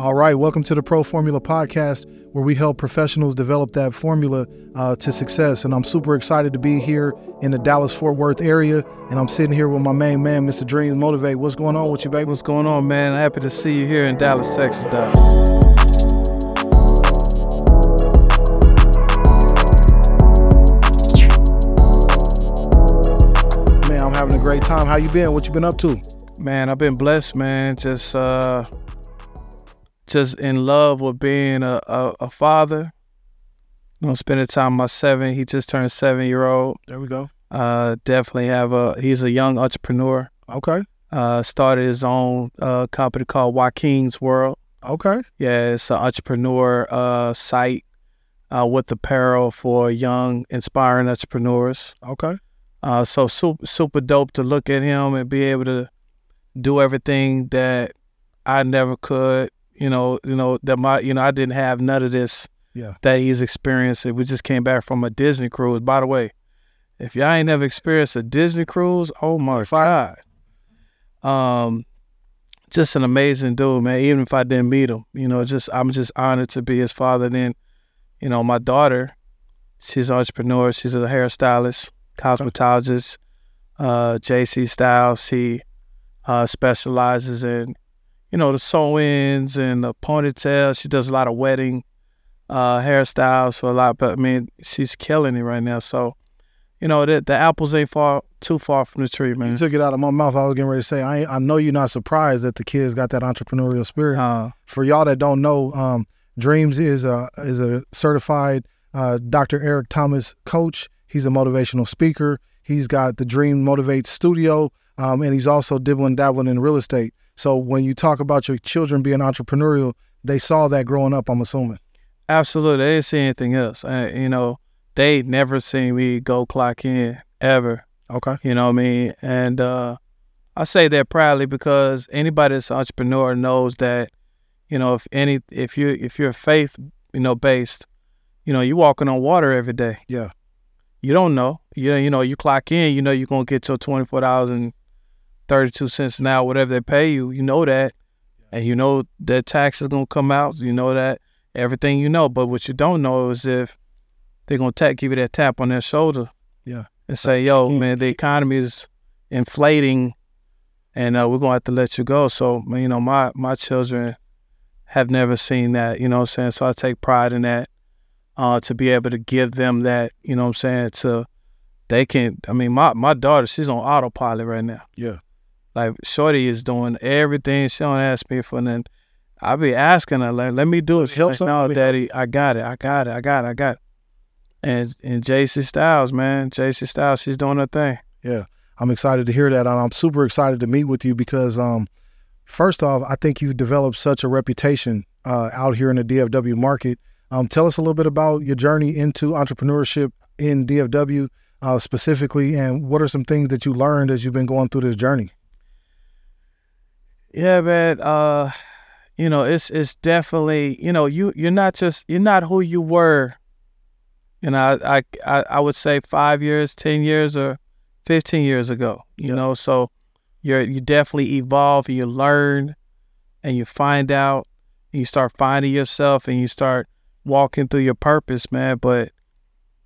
All right, welcome to the Pro Formula Podcast, where we help professionals develop that formula uh, to success. And I'm super excited to be here in the Dallas Fort Worth area. And I'm sitting here with my main man, Mr. Dreams Motivate. What's going on with you, baby? What's going on, man? Happy to see you here in Dallas, Texas, dog. Man, I'm having a great time. How you been? What you been up to? Man, I've been blessed, man. Just uh just in love with being a, a, a father. You know, spending time with my seven. He just turned seven year old. There we go. Uh definitely have a he's a young entrepreneur. Okay. Uh started his own uh company called Joaquin's World. Okay. Yeah, it's an entrepreneur uh site uh with apparel for young, inspiring entrepreneurs. Okay. Uh, so super, super dope to look at him and be able to do everything that I never could. You know, you know that my, you know, I didn't have none of this. Yeah. That he's experienced. We just came back from a Disney cruise. By the way, if y'all ain't never experienced a Disney cruise, oh my god. Um, just an amazing dude, man. Even if I didn't meet him, you know, just I'm just honored to be his father. Then, you know, my daughter, she's an entrepreneur. She's a hairstylist cosmetologist, uh, JC Styles. He uh, specializes in, you know, the sew-ins and the ponytails. She does a lot of wedding uh, hairstyles. So a lot, but I mean, she's killing it right now. So, you know, the, the apples ain't far too far from the tree, man. You took it out of my mouth. I was getting ready to say, I, I know you're not surprised that the kids got that entrepreneurial spirit. Uh, For y'all that don't know, um, Dreams is a is a certified uh, Dr. Eric Thomas coach. He's a motivational speaker. He's got the Dream Motivate Studio, um, and he's also dibbling dabbling in real estate. So when you talk about your children being entrepreneurial, they saw that growing up. I'm assuming. absolutely, they didn't see anything else. Uh, you know, they never seen me go clock in ever. Okay. You know what I mean? And uh, I say that proudly because anybody that's an entrepreneur knows that, you know, if any if you if you're faith, you know, based, you know, you're walking on water every day. Yeah. You don't know. You you know, you clock in, you know you're gonna get your twenty four dollars and thirty two cents an hour, whatever they pay you, you know that. And you know that tax is gonna come out. You know that everything you know. But what you don't know is if they're gonna tap, give you that tap on their shoulder Yeah. and say, "Yo, man, the economy is inflating, and uh, we're gonna have to let you go." So, you know, my my children have never seen that. You know what I'm saying? So I take pride in that. Uh, to be able to give them that, you know what I'm saying? To they can. I mean, my my daughter, she's on autopilot right now. Yeah. Like Shorty is doing everything. She don't ask me for nothing. I be asking her, like, let me do it. Help like, no, me daddy, I got it. I got it. I got it. I got it. And and JC Styles, man, JC Styles, she's doing her thing. Yeah. I'm excited to hear that. and I'm super excited to meet with you because, um, first off, I think you've developed such a reputation uh, out here in the DFW market. Um, tell us a little bit about your journey into entrepreneurship in DFW uh, specifically, and what are some things that you learned as you've been going through this journey? Yeah, man. Uh, you know, it's it's definitely you know you you're not just you're not who you were. You know, I I I, would say five years, ten years, or fifteen years ago. You Yeah. know, so you're you definitely evolve you learn, and you find out, and you start finding yourself, and you start walking through your purpose, man. But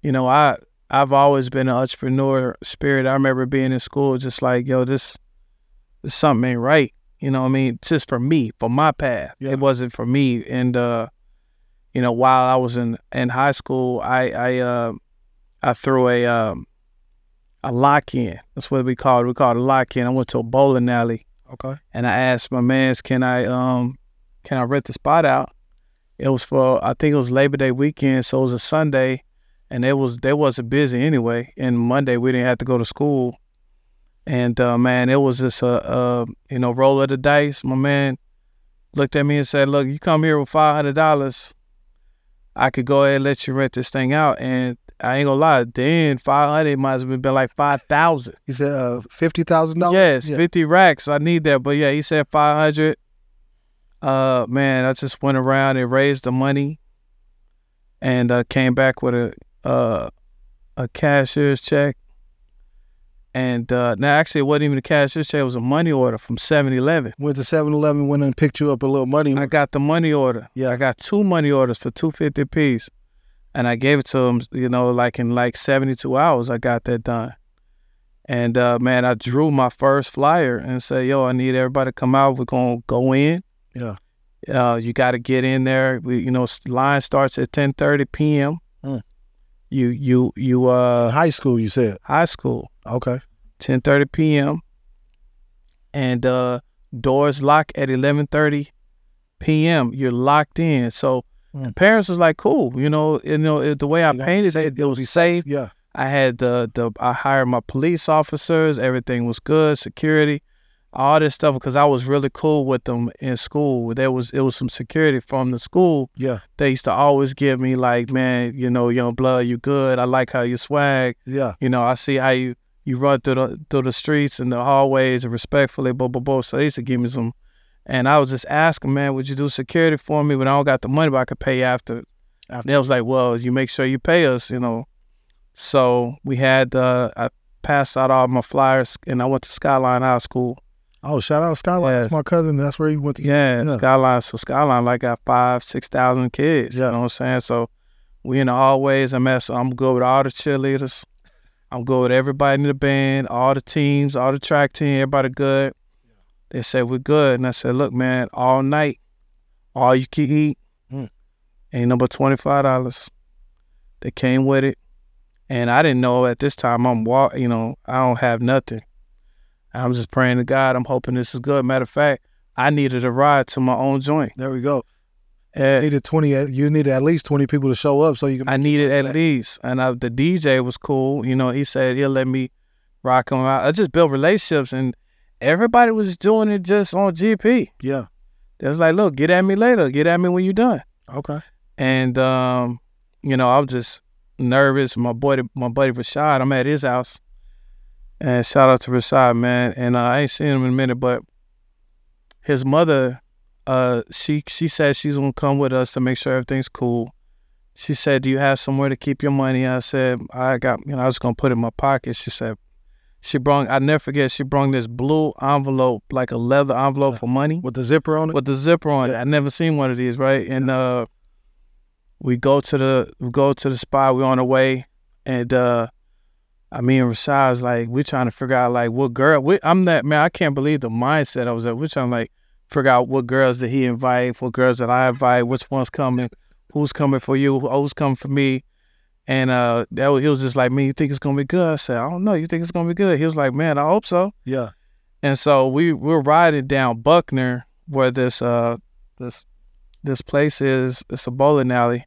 you know, I I've always been an entrepreneur spirit. I remember being in school, just like yo, this, this something ain't right. You know what I mean? Just for me, for my path. Yeah. It wasn't for me. And uh, you know, while I was in, in high school, I I uh, I threw a um a lock in. That's what we called it. We called it a lock in. I went to a bowling alley Okay. and I asked my mans, can I um can I rent the spot out? It was for I think it was Labor Day weekend, so it was a Sunday and it was they wasn't busy anyway. And Monday we didn't have to go to school. And uh, man, it was just a, a you know roll of the dice. My man looked at me and said, "Look, you come here with five hundred dollars, I could go ahead and let you rent this thing out." And I ain't gonna lie, then five hundred might have been like five thousand. He said uh, fifty thousand dollars. Yes, Yeah. fifty racks. I need that, but yeah, he said five hundred. Uh, man, I just went around and raised the money, and uh, came back with a uh, a cashier's check, And uh, now, actually, it wasn't even a cashier's check; it was a money order from 7-Eleven. Went to 7-Eleven, went and picked you up a little money. I got the money order. Yeah. I got two money orders for two fifty apiece, and I gave it to him. You know, like in like seventy two hours, I got that done. And uh, man, I drew my first flyer and said, "Yo, I need everybody to come out. We're gonna go in. Yeah. Uh, you got to get in there. We, you know, line starts at ten thirty p.m. Mm. You, you, you. Uh, high school, you said. high school, Okay. ten thirty p.m. And uh, doors lock at eleven thirty p.m. You're locked in. So Mm. parents was like, "Cool, you know, you know it, the way I You painted it, it was safe. Yeah. I had the the I hired my police officers. Everything was good, security, all this stuff because I was really cool with them in school. There was it was some security from the school. Yeah. They used to always give me like, man, you know, young blood, you good. I like how you swag. Yeah. You know, I see how you you run through the through the streets and the hallways and respectfully, blah blah blah. So they used to give me some, and I was just asking, man, would you do security for me? But I don't got the money, but I could pay after. After. They was like, well, you make sure you pay us, you know. So we had uh, I passed out all my flyers, and I went to Skyline High School. Oh, shout out Skyline. That's my cousin. That's where he went to. Yeah, Yeah. Skyline. So Skyline like got five, six thousand kids. Yeah. You know what I'm saying? So we in the hallways. I'm at, so I'm good with all the cheerleaders. I'm good with everybody in the band, all the teams, all the track team, everybody good. They said we're good. And I said, look, man, all night, all you can eat, Mm. ain't number twenty five dollars. They came with it. And I didn't know at this time I'm walk you know, I don't have nothing. I'm just praying to God. I'm hoping this is good. Matter of fact, I needed a ride to my own joint. There we go. And needed twenty. You needed at least twenty people to show up so you can. I needed at that. least. And I, the DJ was cool. You know, he said he'll let me rock him out. I just built relationships, and everybody was doing it just on GP. yeah. It was like, look, get at me later. Get at me when you're done. Okay. And um, you know, I was just nervous. My boy, my buddy Rashad, I'm at his house, and shout out to Rashad, man. And uh, I ain't seen him in a minute, but his mother, uh, she she said she's gonna come with us to make sure everything's cool. She said, "Do you have somewhere to keep your money?" I said, "I got, you know, I was gonna put it in my pocket." She said, "She brought, I never forget, she brought this blue envelope, like a leather envelope for money." With the zipper on it. with the zipper on it. I never seen one of these, right? And uh we go to the we go to the spot, we're on the way, and uh I mean Rashad's like, we're trying to figure out like what girl we, I'm that man, I can't believe the mindset I was at. We're trying like figure out what girls did he invite, what girls did I invite, which one's coming, who's coming for you, who's coming for me. And uh that was, he was just like, Man, you think it's gonna be good? I said, I don't know, you think it's gonna be good? He was like, Man, I hope so. Yeah. And so we we're riding down Buckner where this uh this this place is. It's a bowling alley,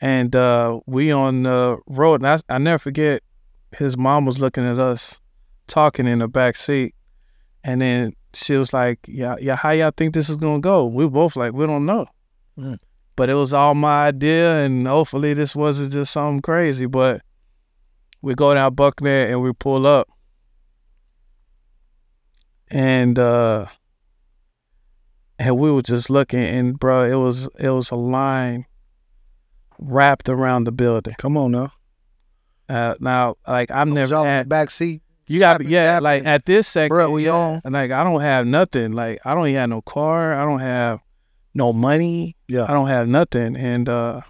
and uh, we on the road. And I I never forget. His mom was looking at us, talking in the back seat, and then she was like, "Yeah, yeah, how y'all think this is gonna go?" We both like, "We don't know." Mm. But it was all my idea, and hopefully this wasn't just something crazy. But we go down Buckner and we pull up and uh and we were just looking and bro it was it was a line wrapped around the building Come on now. uh now like i've never Y'all in the back seat. You got yeah like at this second Bro, we on. and like i don't have nothing like i don't even have no car i don't have no money Yeah. i don't have nothing and uh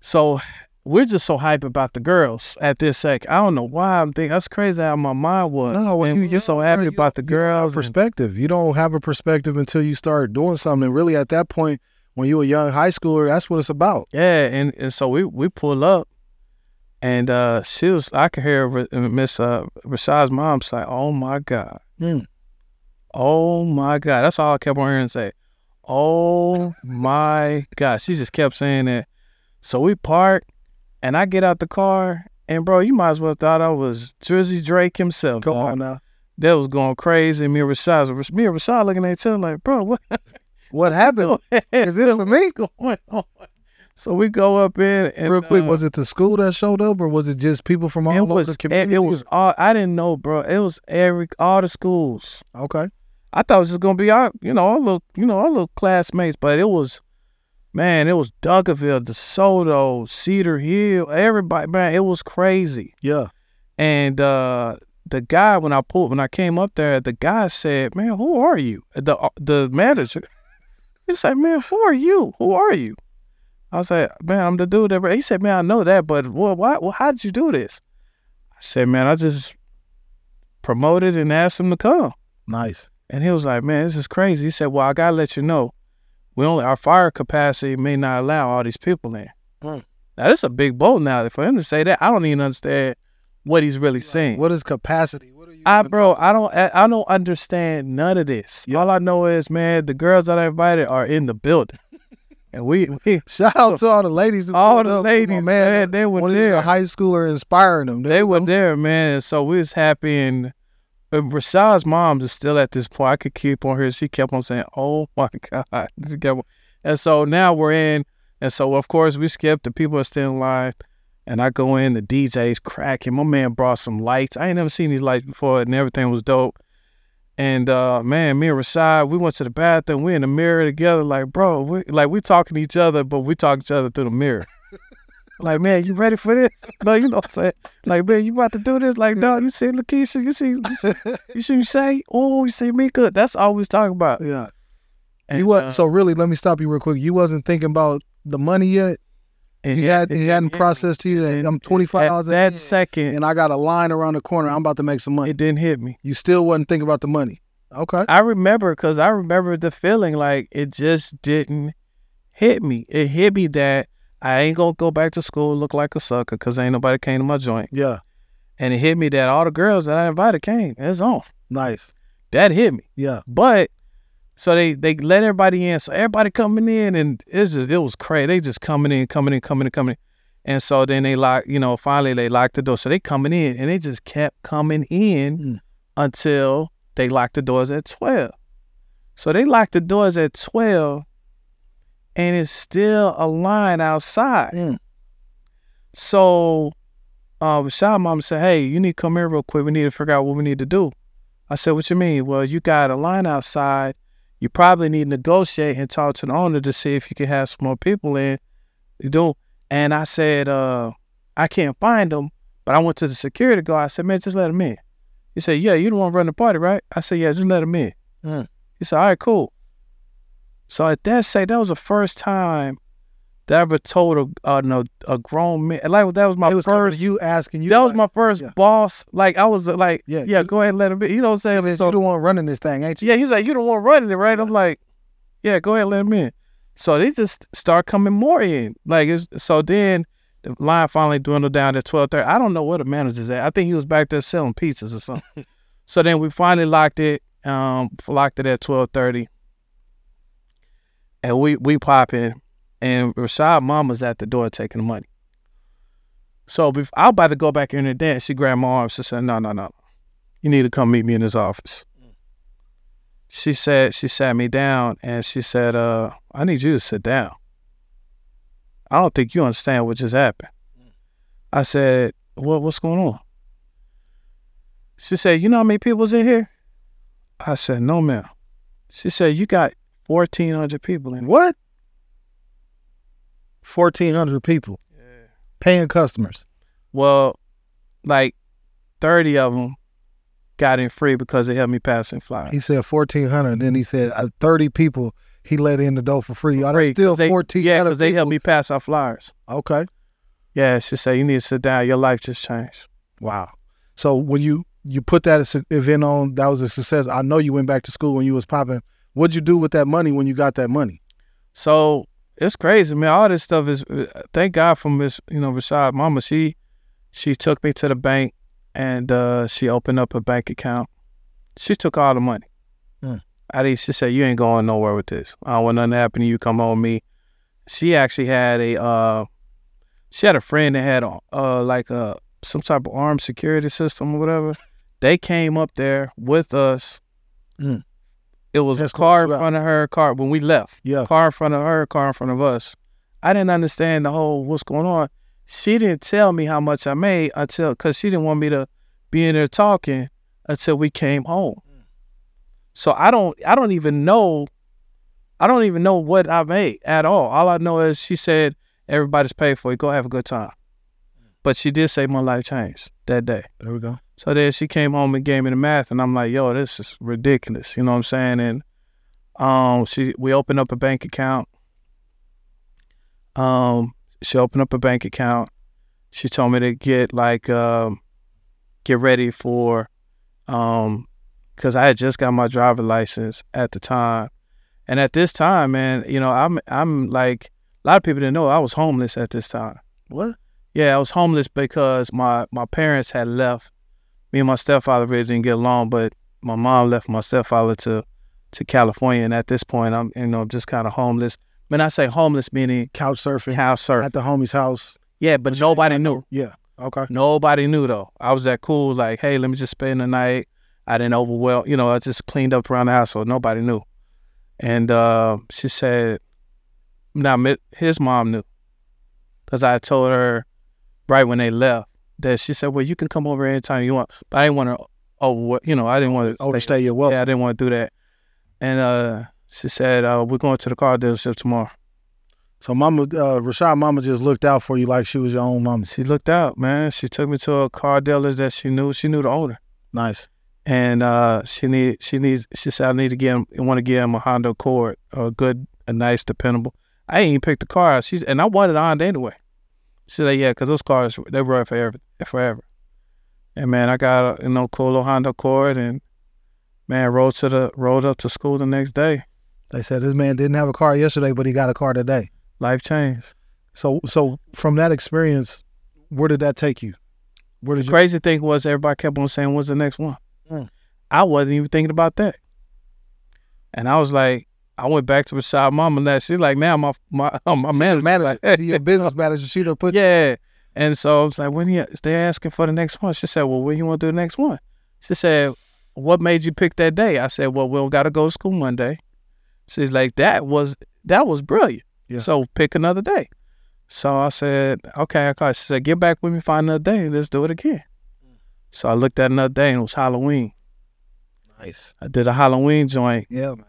so we're just so hype about the girls at this sec. I don't know why I'm thinking that's crazy how my mind was. No, when And you you're so happy bro, about the you girls. perspective. You don't have a perspective until you start doing something. And really, at that point, when you're a young high schooler, that's what it's about. Yeah, and, and so we we pull up, and uh, she was I could hear Miss uh, Rashad's mom say, "Oh my god, Mm. oh my god." That's all I kept on hearing say. Oh my god, she just kept saying that. So we park, and I get out the car, and bro, you might as well thought I was Drizzy Drake himself. Come on now. that was going crazy. Me and Rashad, me and Rashad looking at each other like, bro, what? What happened? is this for me? going on? So we go up in and Real quick, uh, was it the school that showed up, or was it just people from all over the it, community? it was all I didn't know, bro. It was every all the schools. okay. I thought it was just gonna be our, you know, our little, you know, our little classmates, but it was, man, it was Duncanville, DeSoto, Cedar Hill, everybody, man, it was crazy. Yeah. And uh, the guy when I pulled when I came up there, the guy said, "Man, who are you?" The uh, the manager. He said, "Man, who are you? Who are you?" I was like, "Man, I'm the dude that." He said, "Man, I know that, but well, why? Well, how did you do this?" I said, "Man, I just promoted and asked him to come." Nice. And he was like, "Man, this is crazy." He said, "Well, I gotta let you know, we only our fire capacity may not allow all these people in." Hmm. Now this is a big boat. Now for him to say that, I don't even understand what he's really saying. What is capacity? What are you? I bro, I don't I, I don't understand none of this. Yeah. All I know is, man, the girls that I invited are in the building, and we, we Shout out to all the ladies. All the up. Come on, ladies, man, they were when he was there. a high schooler inspiring them. they were there, man. And so we was happy, and, and Rashad's mom is still at this point. I could keep on here. She kept on saying, "Oh my god," She kept on- and so now we're in, and so of course we skipped. The people are still in line. And I go in, the DJ's cracking. My man brought some lights. I ain't never seen these lights before, and everything was dope. And uh, man, me and Rashad, we went to the bathroom. We in the mirror together, like bro, we, like we talking to each other, but we talk to each other through the mirror. like man, you ready for this? No, you know what I'm saying. Like man, you about to do this? Like no, you see Lakeisha, you see, you see, you say, oh, you see me good. That's all we was talking about. Yeah. And, you was uh, so really. Let me stop you real quick. You wasn't thinking about the money yet. And You had you hadn't processed to you that and I'm twenty five dollars that second, and I got a line around the corner. I'm about to make some money. it didn't hit me. You still wasn't thinking about the money. Okay. I remember because I remember the feeling like it just didn't hit me. It hit me that I ain't gonna go back to school look like a sucker because ain't nobody came to my joint. Yeah. And it hit me that all the girls that I invited came. It's on. Nice. That hit me. Yeah. But so they they let everybody in. So everybody coming in and it's just it was crazy. They just coming in, coming in, coming in, coming in. And so then they lock, you know, finally they locked the door. So they coming in and they just kept coming in Mm. until they locked the doors at 12. So they locked the doors at 12 and it's still a line outside. Mm. So uh Rashad mom said, Hey, you need to come here real quick. We need to figure out what we need to do. I said, What you mean? Well, you got a line outside. You probably need to negotiate and talk to the owner to see if you can have some more people in. You do. And I said, uh, I can't find them. But I went to the security guard. I said, man, just let him in. He said, yeah, you don't want to run the party, right? I said, yeah, just let him in. Mm. He said, all right, cool. So at that say, that was the first time that I ever told a uh, no, a grown man. Like that was my was first. you asking you. that was like, my first yeah. boss. Like I was uh, like, Yeah, yeah, yeah, you- go ahead and let him in. You know what I'm saying? said, So you the one running this thing, ain't you? yeah, he's like, you don't want running it, right? I'm like, yeah, go ahead, and let him in. So they just start coming more in. Like, it's, so then the line finally dwindled down to twelve thirty. I don't know where the manager's at. I think he was back there selling pizzas or something. so then we finally locked it, um, locked it at twelve thirty, and we we pop in, and Rashad mom was at the door taking the money. So bef- I was about to go back in there. dance. she grabbed my arm. She said, "No, no, no, you need to come meet me in his office." she said she sat me down and she said, uh, I need you to sit down. I don't think you understand what just happened. I said, What what's going on? She said, You know how many people's in here? I said, No, ma'am. She said, You got fourteen hundred people in. What? Fourteen hundred people paying customers. Well, like thirty of them got in free because they helped me pass in flyers. He said fourteen hundred. Then he said uh, thirty people he let in the door for free. Are there Free, 'cause still fourteen Yeah, because they helped me pass our flyers. Okay. Yeah, she said, You need to sit down. Your life just changed. Wow. So when you you put that event on, that was a success. I know you went back to school when you was popping. What'd you do with that money when you got that money? So it's crazy, man. All this stuff is. uh, Thank God for Miss, you know, Rashad Mama. She, she took me to the bank, and uh, she opened up a bank account. She took all the money. Hmm. I did. She said, "You ain't going nowhere with this. I don't want nothing to happen to you. Come on, me." She actually had a. Uh, she had a friend that had uh like a some type of armed security system or whatever. They came up there with us. Hmm. It was That's a car in front of her car when we left Yeah. car in front of her, car in front of us. I didn't understand the whole what's going on. She didn't tell me how much I made until because she didn't want me to be in there talking until we came home. Mm. So I don't I don't even know I don't even know what I made at all. All I know is she said everybody's paid for it. Go have a good time. Mm. but she did say my life changed that day. There we go. So then she came home and gave me the math, and I'm like, yo, this is ridiculous. You know what I'm saying? And um, she we opened up a bank account. Um, she opened up a bank account. She told me to get like um, get ready for um, because I had just got my driver license at the time, and at this time, man, you know, I'm I'm like a lot of people didn't know I was homeless at this time. What? Yeah, I was homeless because my my parents had left. Me and my stepfather really didn't get along, but my mom left my stepfather to to California, and at this point, I'm you know just kind of homeless. When I say homeless, meaning Couch surfing house surf. at the homie's house. Yeah, but nobody knew. Yeah. Okay. Nobody knew though. I was that cool, like, hey, let me just spend the night. I didn't overwhelm, you know, I just cleaned up around the house, so nobody knew. And uh, she said, now his mom knew, because I told her right when they left that she said, well, you can come over anytime you want. But I didn't want to, oh, you know, I didn't want to Overstay your welcome. Yeah, I didn't want to do that. And uh, she said, uh, we're going to the car dealership tomorrow. So mama, uh, Rashad mama just looked out for you like she was your own mama. She looked out, man. She took me to a car dealer that she knew. She knew the owner. Nice. and uh, she need she needs she said I need to get him I want to get him a Honda Accord, a good, a nice, dependable. I ain't even picked the car. She's and I wanted a Honda anyway. She said, yeah, because those cars they run forever, forever. And man, I got a you know cool little Honda Accord and man rode to the rode up to school the next day. They said this man didn't have a car yesterday, but he got a car today. Life changed. So, so from that experience, where did that take you? Where did The you? crazy thing was everybody kept on saying, "What's the next one?" Mm. I wasn't even thinking about that, and I was like, I went back to Rashad mom and that. She like now my my my manager. manager, Like, your business manager, she done put. yeah, and so I was like, when you they asking for the next one? She said, well, when you want to do the next one? She said, what made you pick that day? I said, well, we don't got to go to school Monday. She's like, that was that was brilliant. Yeah. So pick another day. So I said, okay. I called. She said, get back with me, find another day, and let's do it again. So I looked at another day, and it was Halloween. Nice. I did a Halloween joint, Yeah, man.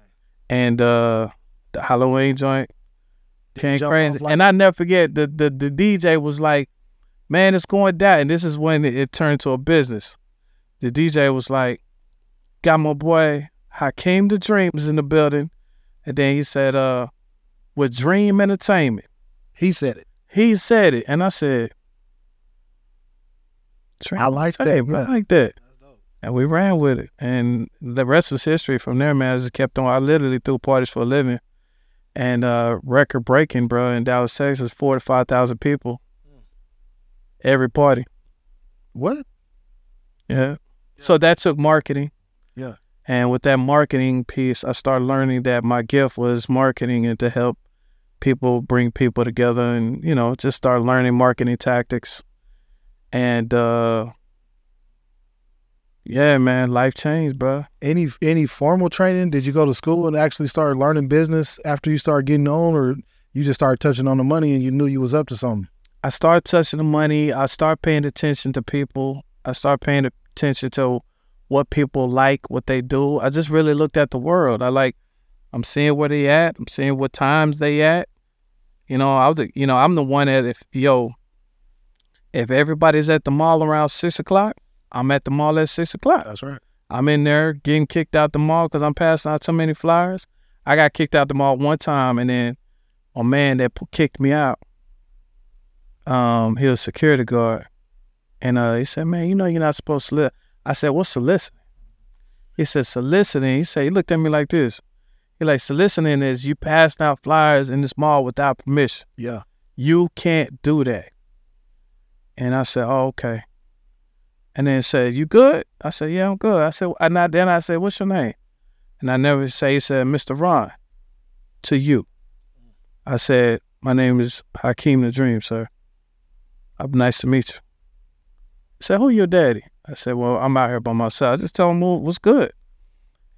And uh the Halloween joint came crazy. like- and I never forget the, the the DJ was like, "Man, it's going down." And this is when it, it turned to a business. The DJ was like, "Got my boy Hakeem the Dreams in the building," and then he said, "Uh, with Dream Entertainment." He said it. He said it, and I said, "Dream I like that. I like that." And we ran with it. And the rest was history from there, man. I just kept on. I literally threw parties for a living. And uh record breaking, bro, in Dallas, Texas, four to five thousand people. Every party. What? Yeah. So that took marketing. Yeah. And with that marketing piece, I started learning that my gift was marketing and to help people bring people together and, you know, just start learning marketing tactics. And uh yeah, man, life changed, bro. Any any formal training? Did you go to school and actually start learning business after you started getting on, or you just started touching on the money and you knew you was up to something? I started touching the money. I started paying attention to people. I started paying attention to what people like, what they do. I just really looked at the world. I like, I'm seeing where they at. I'm seeing what times they at. You know, I was, the- you know, I'm the one that if yo, if everybody's at the mall around six o'clock, I'm at the mall at six o'clock. That's right. I'm in there getting kicked out the mall because I'm passing out so many flyers. I got kicked out the mall one time, and then a man that p- kicked me out, um, he was a security guard, and uh, he said, "Man, you know you're not supposed to live." I said, "What's soliciting?" He said, "Soliciting." He said, he looked at me like this. He like soliciting is you passing out flyers in this mall without permission. Yeah. You can't do that. And I said, oh, okay. And then said, you good? I said, yeah, I'm good. I said, and I, then I said, what's your name? And I never say, he said, Mr. Ron, to you. I said, my name is Hakeem the Dream, sir. I'm nice to meet you. He said, who your daddy? I said, well, I'm out here by myself. I just tell him what's good.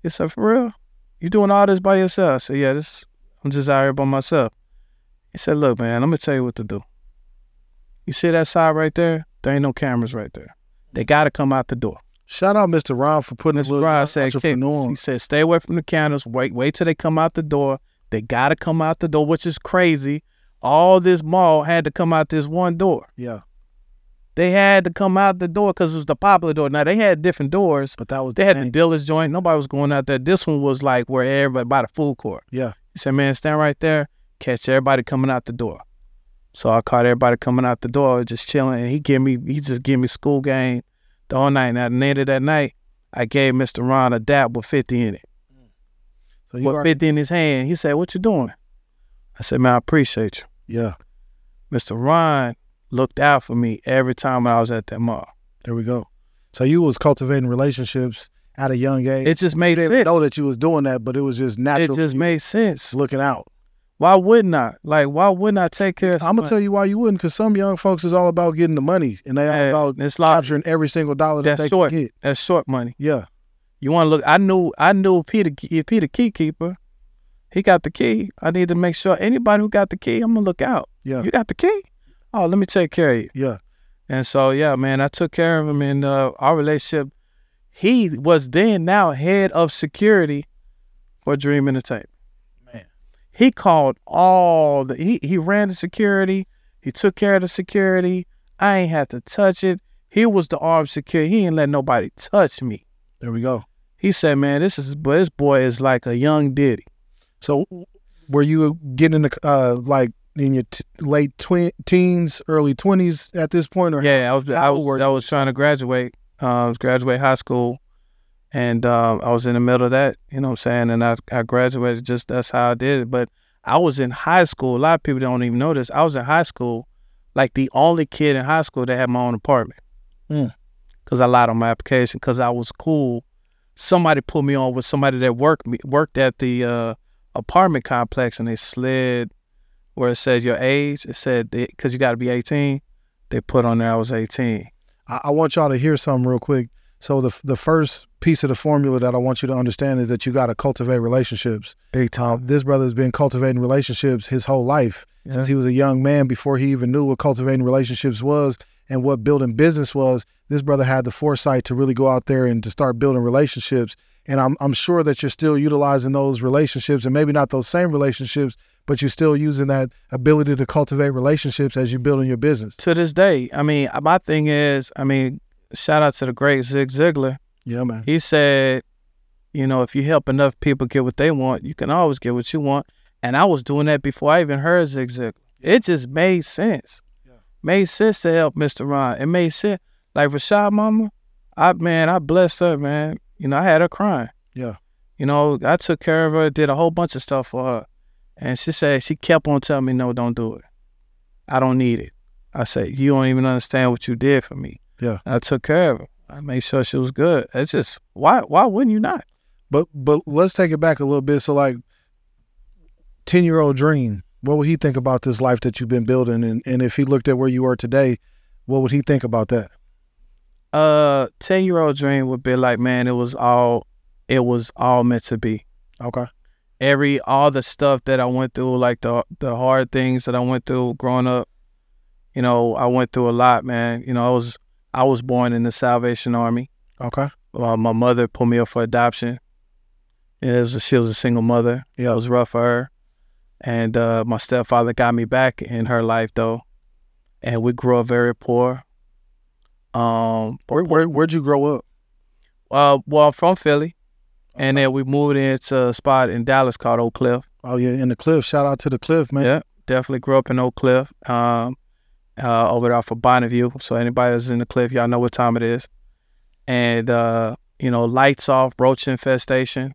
He said, for real? You doing all this by yourself? I said, yeah, this, I'm just out here by myself. He said, look, man, I'm to tell you what to do. You see that side right there? There ain't no cameras right there. They got to come out the door. Shout out Mr. Ron for putting his Mr. little Ron said, entrepreneur he said, stay away from the counters. Wait, wait till they come out the door. They got to come out the door, which is crazy. All this mall had to come out this one door. Yeah. They had to come out the door because it was the popular door. Now they had different doors, But that was they had the dealer's joint. Nobody was going out there. This one was like where everybody by the food court. Yeah. He said, "Man, stand right there, catch everybody coming out the door." So I caught everybody coming out the door, just chilling, and he gave me, he just gave me school game the whole night. And at the end of that night, I gave Mr. Ron a dab with fifty in it, So you with already- fifty in his hand. He said, "What you doing?" I said, "Man, I appreciate you." yeah. Mr. Ron looked out for me every time I was at that mall. There we go. So you was cultivating relationships at a young age. It just made didn't sense. know that you was doing that, but it was just natural. It just made sense. looking out. Why wouldn't I? Like, why wouldn't I take care of? I'm gonna tell you why you wouldn't, because some young folks is all about getting the money, and they all about it's like capturing every single dollar that they short. can get. that's short money. Yeah, You want to look? I knew, I knew Peter. If Peter key keeper, he got the key. I need to make sure anybody who got the key, I'm gonna look out. yeah, You got the key? Oh, let me take care of you. yeah. And so, yeah, man, I took care of him, and uh, our relationship. He was then now head of security for Dream Entertainment. He called all the. He he ran the security. He took care of the security. I ain't had to touch it. He was the armed security. He ain't let nobody touch me. There we go. He said, "Man, this is but this boy is like a young Diddy." So, were you getting the uh like in your t- late twi- teens, early twenties at this point, or Yeah, I was I was I was trying to graduate. Uh, I was graduate high school, and um, I was in the middle of that. You know what I'm saying? And I I graduated. Just that's how I did it. But I was in high school. A lot of people don't even know this. I was in high school, like the only kid in high school that had my own apartment. Hmm. Cause I lied on my application. Cause I was cool. Somebody put me on with somebody that worked me worked at the uh, apartment complex, and they slid where it says your age. It said because you got to be 18. They put on there I was 18. I, I want y'all to hear something real quick. So the the first piece of the formula that I want you to understand is that you got to cultivate relationships. Big time. This brother's been cultivating relationships his whole life since he was a young man. Before he even knew what cultivating relationships was and what building business was, this brother had the foresight to really go out there and to start building relationships. And I'm I'm sure that you're still utilizing those relationships, and maybe not those same relationships, but you're still using that ability to cultivate relationships as you building your business. to this day, I mean, my thing is, I mean, shout out to the great Zig Ziglar. Yeah, man. He said, you know, if you help enough people get what they want, you can always get what you want. And I was doing that before I even heard Zig Ziglar. It just made sense. Yeah. Made sense to help Mr. Ron. It made sense. Like Rashad Mama, I man, I blessed her, man. You know, I had her crying. Yeah. You know, I took care of her, did a whole bunch of stuff for her. And she said, she kept on telling me, no, don't do it. I don't need it. I said, you don't even understand what you did for me. Yeah. I took care of her. I made sure she was good. It's just why why wouldn't you not? But but let's take it back a little bit. So like, ten year old Dream, what would he think about this life that you've been building? And and if he looked at where you are today, what would he think about that? Uh ten year old dream would be like, man, it was all it was all meant to be. Okay. Every all the stuff that I went through, like the the hard things that I went through growing up, you know, I went through a lot, man. You know, I was I was born in the Salvation Army. Okay. Uh, my mother put me up for adoption. It was a, she was a single mother. Yeah, it was rough for her. And uh, my stepfather got me back in her life though, and we grew up very poor. Um, Where, where where'd you grow up? uh, well, I'm from Philly, and then we moved into a spot in Dallas called Oak Cliff. Oh yeah, in the cliff. Shout out to the cliff, man. Yeah, definitely grew up in Oak Cliff. Um, uh, over there for Bonnie View. So anybody that's in the cliff, y'all know what time it is. And uh, you know, lights off, roach infestation,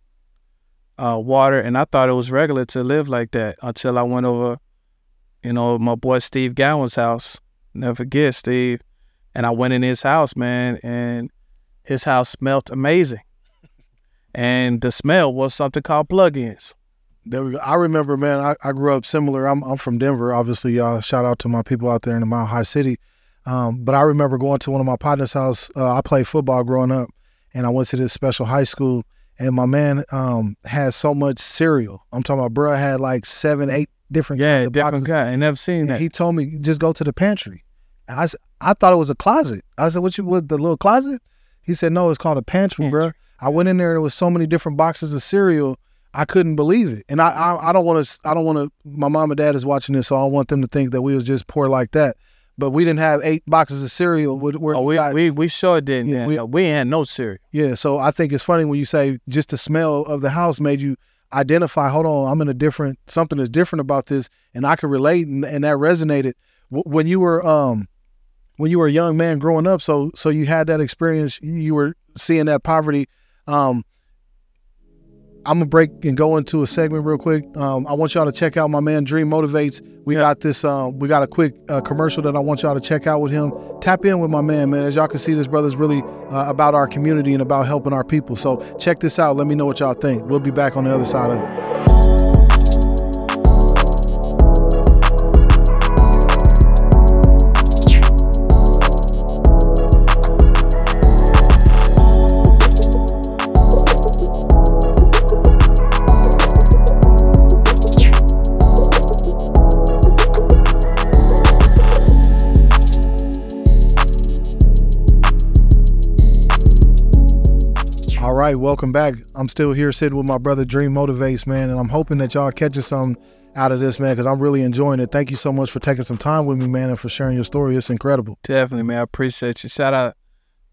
uh, water, and I thought it was regular to live like that until I went over, you know, my boy Steve Gowan's house. Never forget Steve. And I went in his house, man, and his house smelled amazing. And the smell was something called plug-ins. There we go. I remember, man. I, I grew up similar. I'm I'm from Denver, obviously. Uh, shout out to my people out there in the Mile High City. Um, but I remember going to one of my partners' house. Uh, I played football growing up, and I went to this special high school. And my man um, had so much cereal. I'm talking about, bro, had like seven, eight different Yeah, kinds of different boxes. guy. I never seen And that. he told me just go to the pantry. And I thought it was a closet. I said, "What you what the little closet?" He said, "No, it's called a pantry, bro." I went in there and there was so many different boxes of cereal. I couldn't believe it. And I I, I don't want to I don't want to. My mom and dad is watching this, so I don't want them to think that we was just poor like that. but we didn't have eight boxes of cereal. Where Oh, we got- we, we sure didn't. Yeah, we- we, had no cereal. yeah. So I think it's funny when you say just the smell of the house made you identify. Hold on, I'm in a different something is different about this, and I could relate, and, and that resonated when you were um when you were a young man growing up. So so you had that experience. You were seeing that poverty. Um, I'm gonna break and go into a segment real quick. Um, I want y'all to check out my man Dream Motivates. We Yeah. got this. Um, we got a quick uh, commercial that I want y'all to check out with him. Tap in with my man, man. As y'all can see, this brother's really uh, about our community and about helping our people. So check this out. Let me know what y'all think. We'll be back on the other side of it. Right, welcome back. I'm still here sitting with my brother Dream Motivates, man, and I'm hoping that y'all catching some out of this, man, because I'm really enjoying it. Thank you so much for taking some time with me, man, and for sharing your story. It's incredible. Definitely, man. I appreciate you. Shout out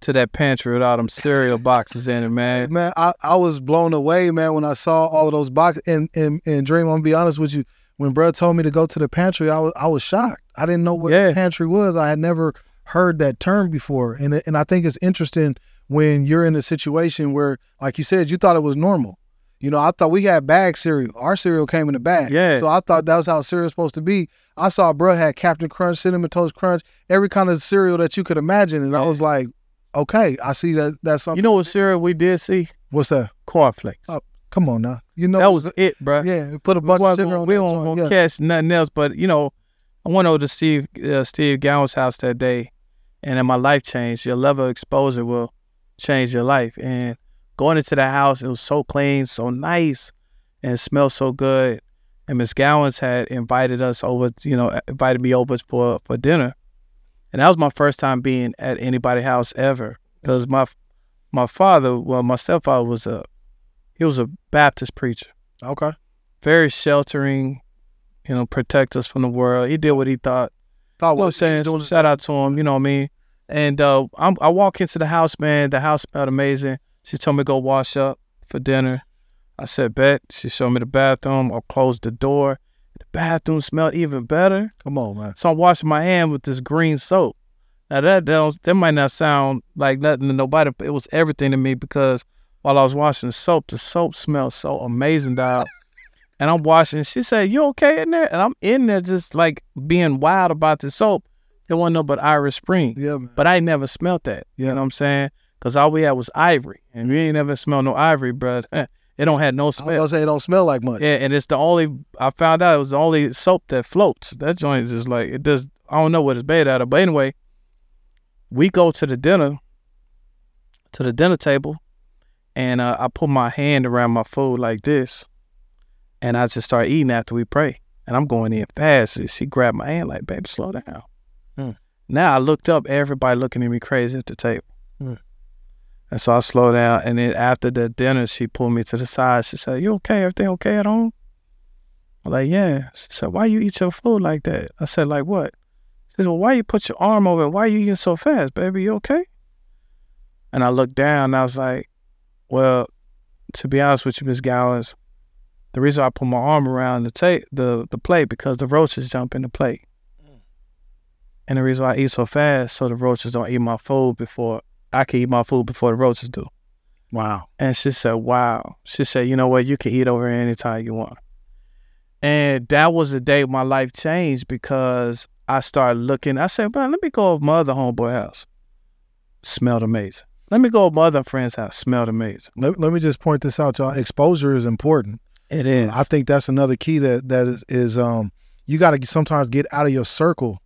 to that pantry with all them cereal boxes in it, man. Man, I, I was blown away, man, when I saw all of those boxes. And, and, and Dream, I'm gonna be honest with you, when Brad told me to go to the pantry, I was I was shocked. I didn't know what Yeah. the pantry was. I had never heard that term before, and and I think it's interesting when you're in a situation where, like you said, you thought it was normal. You know, I thought we had bag cereal. Our cereal came in a bag. Yeah. So I thought that was how cereal was supposed to be. I saw a bro had Captain Crunch, Cinnamon Toast Crunch, every kind of cereal that you could imagine, and I was like, okay, I see that. That's something. You know what cereal we did see? what's that? Cornflakes. Oh, come on now. You know that was it, bro. yeah. Put a we bunch of weren't sugar gonna, on we joint, gonna yeah. catch nothing else. But you know, I went over to Steve uh, Steve Gowan's house that day, and then my life changed. Your level of exposure will change your life. And going into the house, it was so clean, so nice, and smelled so good. And Miss Gowans had invited us over, you know, invited me over for for dinner, and that was my first time being at anybody's house ever. Because my my father, well, my stepfather was a he was a Baptist preacher Okay. very sheltering, you know, protect us from the world. He did what he thought. Thought You know what I'm saying? Shout out to him, you know what I mean? And uh, I'm, I walk into the house, man. The house smelled amazing. She told me to go wash up for dinner. I said, bet. She showed me the bathroom. I closed the door. The bathroom smelled even better. Come on, man. So I'm washing my hand with this green soap. Now that that, was, that might not sound like nothing to nobody, but it was everything to me because while I was washing the soap, the soap smelled so amazing, dog. and I'm washing. She said, "You okay in there?" And I'm in there just like being wild about the soap. It wasn't no but Irish Spring, Yeah, man. but I ain't never smelt that. You know what I'm saying? Because all we had was ivory, and we ain't never smelled no ivory, bro. It don't have no smell. I was say it don't smell like much. Yeah, and it's the only I found out it was the only soap that floats. That joint is just like it does. I don't know what it's made out of, but anyway, we go to the dinner, to the dinner table, and uh, I put my hand around my food like this, and I just start eating after we pray, and I'm going in fast. And she grabbed my hand like, "Baby, slow down." Hmm. Now I looked up, everybody looking at me crazy at the table. Hmm. And so I slowed down, and then after the dinner, she pulled me to the side. She said, "You okay? Everything okay at home?" I'm like, "Yeah." She said, "Why you eat your food like that?" I said, "Like what?" She said, "Well, why you put your arm over? it? Why you eating so fast, baby? You okay?" And I looked down, and I was like, "Well, to be honest with you, Miss Gowans, the reason I put my arm around the ta- the the plate because the roaches jump in the plate, and the reason why I eat so fast so the roaches don't eat my food before I can eat my food before the roaches do." Wow. And she said, Wow. She said, You know what? You can eat over here anytime you want. And that was the day my life changed because I started looking. I said, Man, let me go over my other homeboy house. Smelled amazing. Let me go over my other friend's house. Smelled amazing. Let, let me just point this out, y'all. Exposure is important. It is. I think that's another key that that is, is um you got to sometimes get out of your circle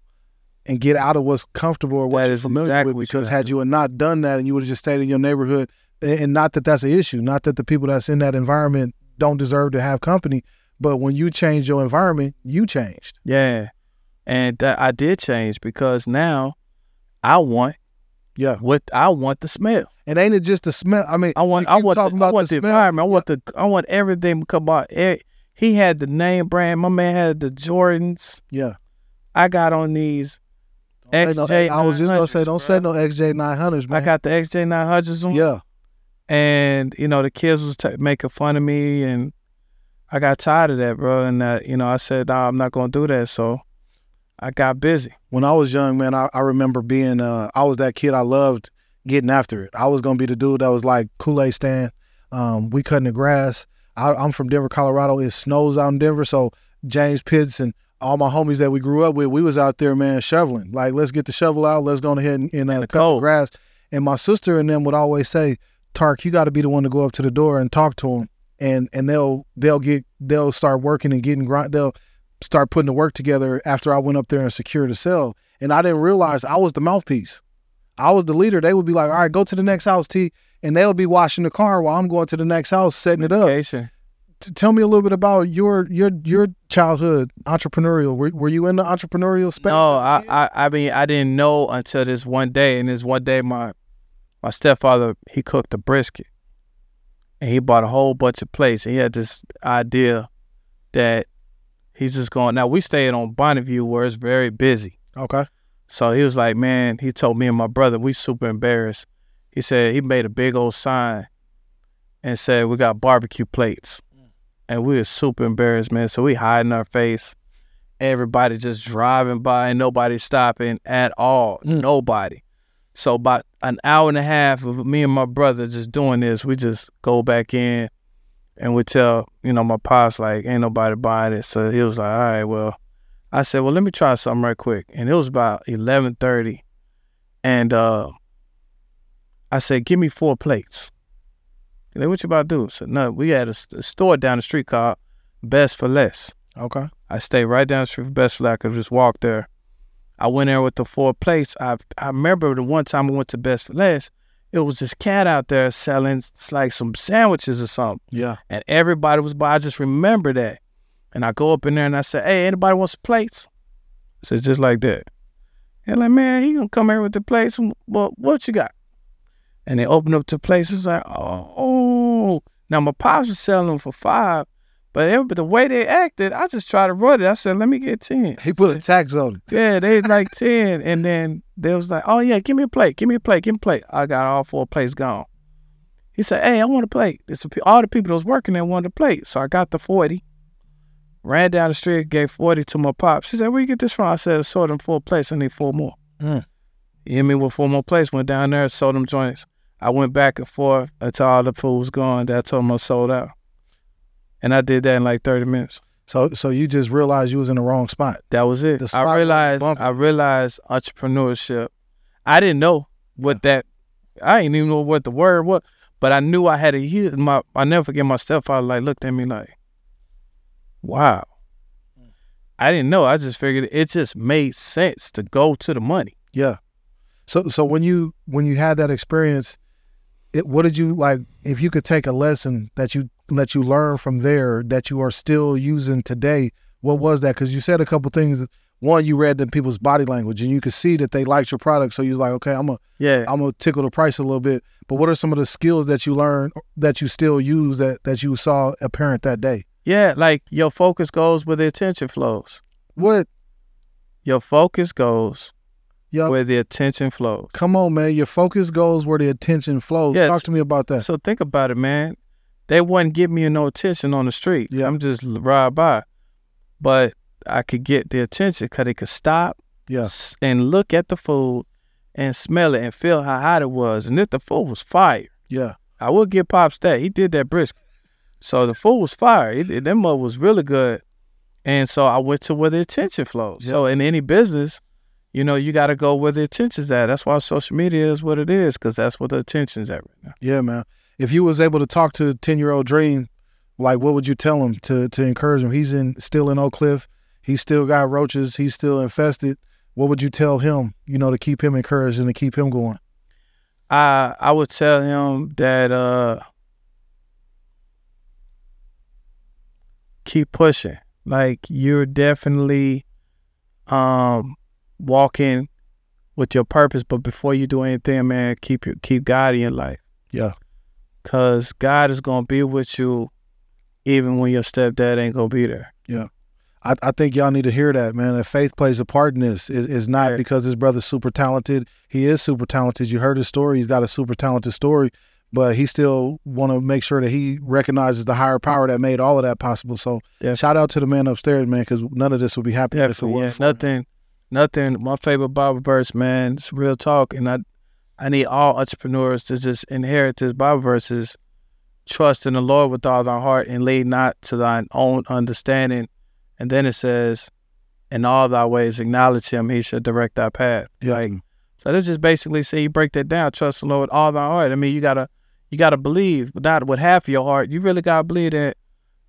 and get out of what's comfortable or what That you're is familiar exactly with. Because had you had not done that and you would have just stayed in your neighborhood, and not that that's an issue, not that the people that's in that environment don't deserve to have company, but when you change your environment, you changed. yeah. And that I did change because now I want Yeah, what I want the smell. and ain't it just the smell? I mean, I want I want talking the, I want the the, environment. I want the I want everything to come out. Eh, He had the name brand. My man had the Jordans. yeah. I got on these XJ no, I was just gonna say, don't say no XJ nine hundreds, man. I got the XJ 900s on. yeah, and you know the kids was t- making fun of me and i got tired of that bro and that you know i said nah, i'm not gonna do that so i got busy when I was young, man, I, I remember being uh I was that kid I loved getting after it. I was gonna be the dude that was like Kool-Aid stand. Um, we cutting the grass. I, I'm from Denver, Colorado. It snows out in Denver, so James Pitts and all my homies that we grew up with, we was out there, man, shoveling. Like, let's get the shovel out. Let's go ahead and, and uh, cut the grass. And my sister and them would always say, "Tark, you got to be the one to go up to the door and talk to them, and and they'll they'll get they'll start working and getting grind. They'll start putting the work together after I went up there and secured the cell. And I didn't realize I was the mouthpiece. I was the leader. They would be like, all right, go to the next house, T. And they'll be washing the car while I'm going to the next house, setting it up. Tell me a little bit about your your your childhood entrepreneurial. Were, were you in the entrepreneurial space? no I? I i mean i didn't know until this one day and this one day my my stepfather he cooked a brisket and he bought a whole bunch of plates And he had this idea that he's just going now we stayed on Bonnie View where it's very busy okay. So he was like, man, he told me and my brother, we super embarrassed. He said he made a big old sign and said, we got barbecue plates. And we were super embarrassed, man. So we hiding our face. Everybody just driving by and nobody stopping at all. Mm. Nobody. So about an hour and a half of me and my brother just doing this, we just go back in and we tell, you know, my pops like, ain't nobody buying it. So he was like, all right, well, I said, well, let me try something right quick. And it was about eleven thirty, and uh, I said, give me four plates. They what you about to do? Said, no, we had a store down the street called Best for Less. Okay. I stayed right down the street from Best for Less. I could just walk there. I went there with the four plates. I I remember the one time I went to Best for Less, it was this cat out there selling like some sandwiches or something Yeah. and everybody was by. I just remember that. And I go up in there and I say, Hey, anybody want some plates? I said, just like that. And like, man, he gonna come here with the plates. Well, what you got? And they open up the plates. It's like, oh. Now my pops was selling them for five, but, it, but the way they acted, I just tried to run it. I said, let me get ten. He put a tax on it. Yeah, they like ten, and then they was like, "Oh yeah, give me a plate, give me a plate, give me a plate." I got all four plates gone. He said, "Hey, I want a plate." It's a, all the people that was working there wanted a plate, so I got the forty. Ran down the street, gave forty to my pops. She said, "Where you get this from?" I said, "I sold them four plates. I need four more." Mm. You hear me? With four more plates, went down there, sold them joints. I went back and forth until all the food was gone. That I told them I sold out, and I did that in like thirty minutes. So so you just realized you was in the wrong spot. That was it. I realized. I realized entrepreneurship. I didn't know what that I didn't even know what the word was, but I knew I had a huge my I never forget my stepfather like looked at me like, Wow. I didn't know. I just figured it just made sense to go to the money. Yeah. So so when you when you had that experience, it what did you like if you could take a lesson that you that you learn from there that you are still using today, what was that? Because you said a couple things. One, you read in people's body language and you could see that they liked your product. So you was like, okay, I'm gonna Yeah. I'm gonna tickle the price a little bit. But what are some of the skills that you learned that you still use that that you saw apparent that day? Yeah, like your focus goes where the attention flows. What? Your focus goes Yo, where the attention flows. come on, man. Your focus goes where the attention flows. Yes. Talk to me about that. So think about it, man. They wouldn't give me no attention on the street. Yeah. I'm just ride by, but I could get the attention because they could stop Yeah. s- and look at the food and smell it and feel how hot it was. And if the food was fire, Yeah. I would give Pops that. He did that brisk. So the food was fire. It, it, that mug was really good. And so I went to where the attention flows. So in any business, you know, you got to go where the attention's at. That's why social media is what it is because that's where the attention's at right now. Yeah, man. If you was able to talk to ten year old Dream, like what would you tell him to to encourage him? He's in still in Oak Cliff. He's still got roaches. He's still infested. What would you tell him? You know, to keep him encouraged and to keep him going. I I would tell him that uh keep pushing. Like you're definitely um walking with your purpose, but before you do anything, man, keep your keep God in your life. Yeah. Cause God is gonna be with you even when your stepdad ain't gonna be there. Yeah. I, I think y'all need to hear that, man. That faith plays a part in this. Is is not because his brother's super talented. He is super talented. You heard his story. He's got a super talented story, but he still want to make sure that he recognizes the higher power that made all of that possible. So Yeah. shout out to the man upstairs, man, because none of this would be happening if it yeah. wasn't. for him. Nothing. My favorite Bible verse, man. It's real talk, and I, I need all entrepreneurs to just inherit this Bible verses. Trust in the Lord with all thy heart, and lead not to thine own understanding. And then it says, "In all thy ways acknowledge Him; He shall direct thy path." Yeah. Like, so that's just basically say you break that down. Trust the Lord with all thy heart. I mean, you gotta, you gotta believe, but not with half of your heart. You really gotta believe that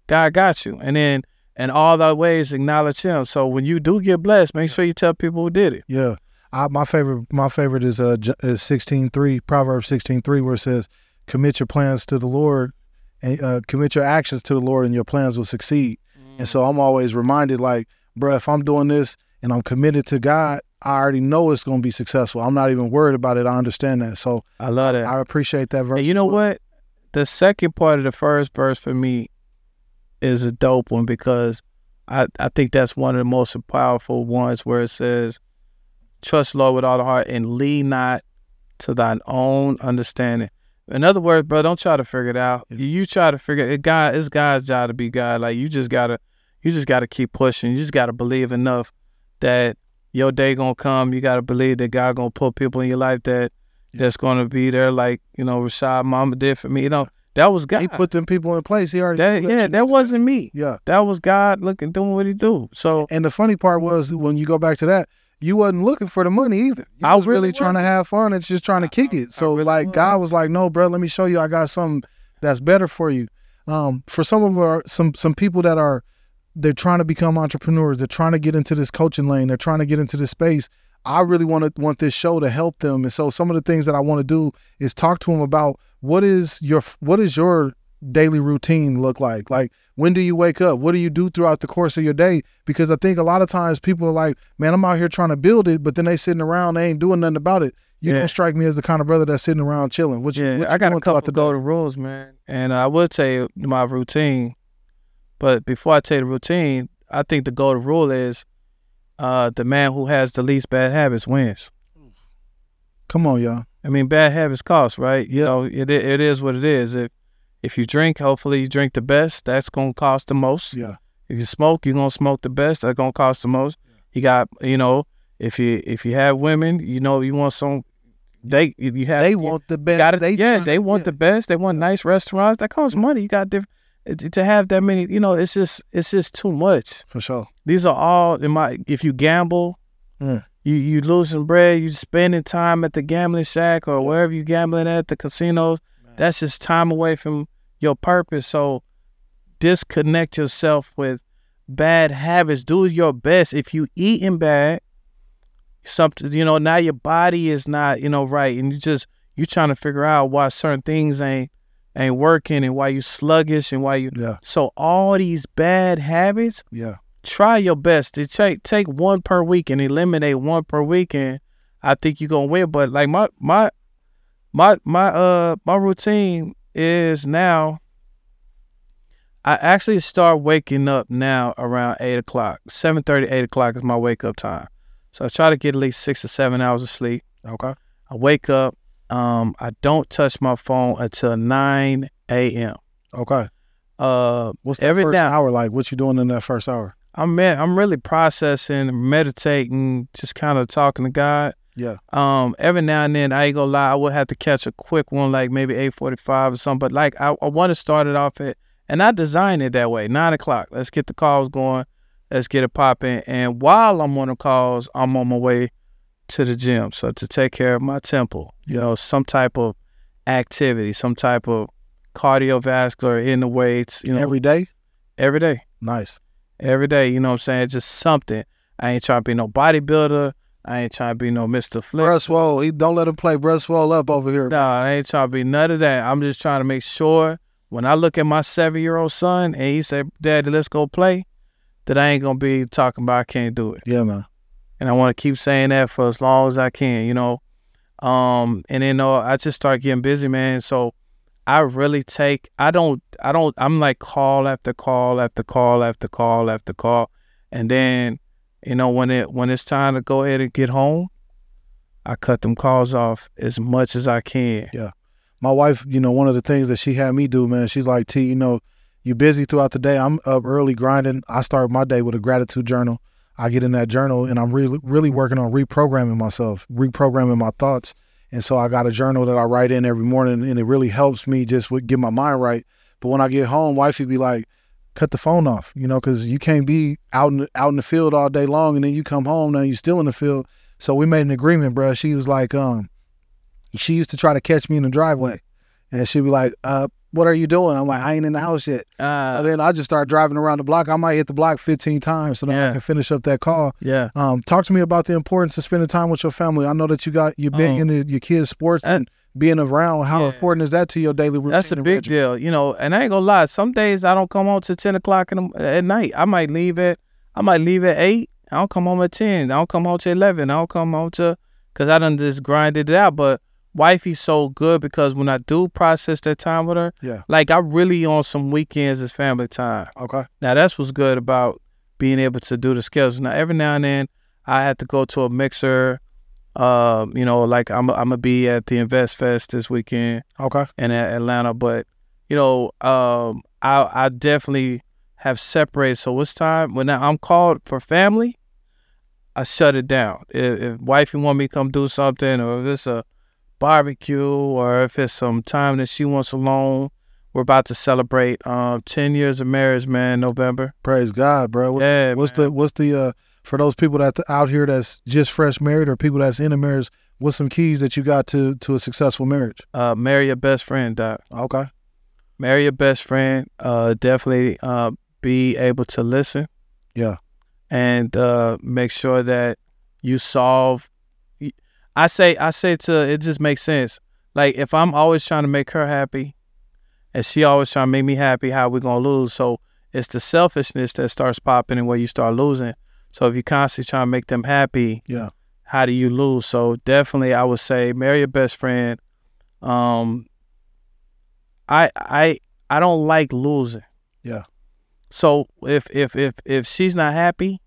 God got you, and then in all thy ways acknowledge him. So when you do get blessed, make sure you tell people who did it. Yeah. I, my favorite my favorite is uh is sixteen three Proverbs sixteen three where it says commit your plans to the Lord and uh, commit your actions to the Lord and your plans will succeed. And so I'm always reminded like, bruh, if I'm doing this and I'm committed to God, I already know it's going to be successful. I'm not even worried about it. I understand that. So I love that. I appreciate that verse. and you know what? The second part of the first verse for me is a dope one because I, I think that's one of the most powerful ones where it says, Trust Lord with all the heart and lean not to thine own understanding. In other words, bro, don't try to figure it out. You, you try to figure it. God, it's God's job to be God. Like you just gotta, you just gotta keep pushing. You just gotta believe enough that your day gonna come. You gotta believe that God gonna put people in your life that that's gonna be there. Like you know, Rashad Mama did for me. You know, that was God. he put them people in place. He already that, yeah, you- that wasn't me. yeah. That was God looking doing what He do. So And the funny part was when you go back to that, you wasn't looking for the money either. You I was really, really trying to have fun and just trying to kick it. So really like was. God was like, "No, bro, let me show you. I got something that's better for you." Um, for some of our some some people that are they're trying to become entrepreneurs. They're trying to get into this coaching lane. They're trying to get into this space. I really want to want this show to help them. And so some of the things that I want to do is talk to them about what is your what is your daily routine look like? Like when do you wake up? What do you do throughout the course of your day? Because I think a lot of times people are like, "Man, I'm out here trying to build it," but then they sitting around, they ain't doing nothing about it. You Yeah. don't strike me as the kind of brother that's sitting around chilling. What you, yeah, I got a couple the go to rules, man. And I will tell you my routine. But before I tell you the routine, I think the golden rule is uh, the man who has the least bad habits wins. Come on, y'all. I mean, bad habits cost, right? You know, it it is what it is. If if you drink, hopefully you drink the best. That's gonna cost the most. Yeah, If you smoke, you're gonna smoke the best. That's gonna cost the most. You got, you know, if you if you have women, you know, you want some. They you have they want the best. got it. They yeah, they want yeah. the best. They want nice restaurants. That costs money. You got diff- to have that many. You know, it's just it's just too much. for sure. These are all in my. If you gamble, Mm. you you losing bread. You spending time at the gambling shack or wherever you gambling at the casinos. That's just time away from your purpose. So disconnect yourself with bad habits. Do your best. If you eating bad, something you know now your body is not you know right, and you just you trying to figure out why certain things ain't ain't working and why you sluggish and why you. Yeah, So all these bad habits yeah, try your best to take take one per week and eliminate one per week and I think you're gonna win. But like my my my my uh my routine is now. I actually start waking up now around eight o'clock. Seven thirty, eight o'clock is my wake up time. So I try to get at least six or seven hours of sleep. okay, I wake up. Um, I don't touch my phone until nine a.m. okay. Uh, What's Every first now- hour like? What you doing in that first hour? I'm man, I'm really processing, meditating, just kind of talking to God. Yeah, Um, every now and then, I ain't gonna lie, I would have to catch a quick one, like maybe eight forty-five or something. But like, I, I want to start it off at, and I designed it that way, nine o'clock. Let's get the calls going, let's get it popping. And while I'm on the calls, I'm on my way to the gym, so to take care of my temple, you know, some type of activity, some type of cardiovascular in the weights, you know, every day. every day Nice. every day. You know what I'm saying? Just something. I ain't trying to be no bodybuilder. I ain't trying to be no Mr. Flip. Bruh Swole, he don't let him play Bruh Swole up over here. No, I ain't trying to be none of that. I'm just trying to make sure when I look at my seven year old son and he said, Daddy, let's go play, that I ain't gonna be talking about I can't do it. Yeah, man. And I wanna keep saying that for as long as I can, you know. Um, and then uh, I just start getting busy, man. So I really take I don't I don't I'm like call after call after call after call after call. And then, you know, when it when it's time to go ahead and get home, I cut them calls off as much as I can. Yeah. My wife, you know, one of the things that she had me do, man, she's like, T, you know, you busy throughout the day. I'm up early grinding. I start my day with a gratitude journal. I get in that journal and I'm really really working on reprogramming myself, reprogramming my thoughts. And so I got a journal that I write in every morning and it really helps me just with get my mind right. But when I get home, wifey be like, cut the phone off, you know, because you can't be out in the, out in the field all day long and then you come home now you're still in the field. So we made an agreement, bro. She was like, um, she used to try to catch me in the driveway, and she'd be like, uh, what are you doing? I'm like, I ain't in the house yet. Uh, so then I just start driving around the block. I might hit the block 15 times so that Yeah. I can finish up that call. yeah. Um, talk to me about the importance of spending time with your family. I know that you got you're big Um, into your kids' sports and being around. How Yeah. important is that to your daily routine? That's a big regimen? deal, you know. And I ain't gonna lie. Some days I don't come home till ten o'clock in the, at night. I might leave at I might leave at eight. I don't come home at ten. I don't come home till eleven. I don't come home till because I done just grinded it out. But wifey's so good because when I do process that time with her, Yeah. like I really on some weekends is family time. Okay. Now that's what's good about being able to do the skills. Now every now and then I have to go to a mixer. Um, you know, like I'm I'm gonna be at the Invest Fest this weekend Okay. in Atlanta, but you know, um, I I definitely have separated. So it's time when I'm called for family, I shut it down. If, if wifey want me to come do something, or if it's a barbecue, or if it's some time that she wants alone, we're about to celebrate um 10 years of marriage, man, November. Praise God, bro. What's, Yeah, what's man. the what's the uh for those people that out here that's just fresh married or people that's in a marriage? What's some keys that you got to to a successful marriage? Uh, marry your best friend, Doc. Okay. marry your best friend. Uh, definitely uh, be able to listen. Yeah. And uh, make sure that you solve. I say, I say to it just makes sense. Like if I'm always trying to make her happy, and she always trying to make me happy, how we gonna lose? So it's the selfishness that starts popping and where you start losing. So if you constantly trying to make them happy, Yeah. how do you lose? So definitely, I would say marry your best friend. Um, I I I don't like losing. Yeah. So if if if if she's not happy,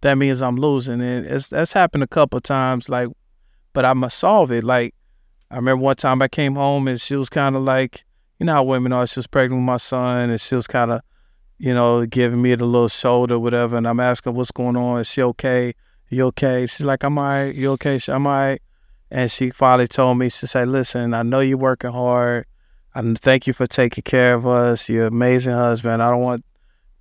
that means I'm losing, and it's that's happened a couple of times. Like, but I must solve it. Like, I remember one time I came home and she was kind of like, you know how women are. She was pregnant with my son, and she was kind of, you know, giving me the little shoulder, whatever. And I'm asking what's going on. Is she okay? You okay? She's like, I'm all right. You okay? She, I'm all right. And she finally told me, she said, listen, I know you're working hard. I thank you for taking care of us. You're an amazing husband. I don't want,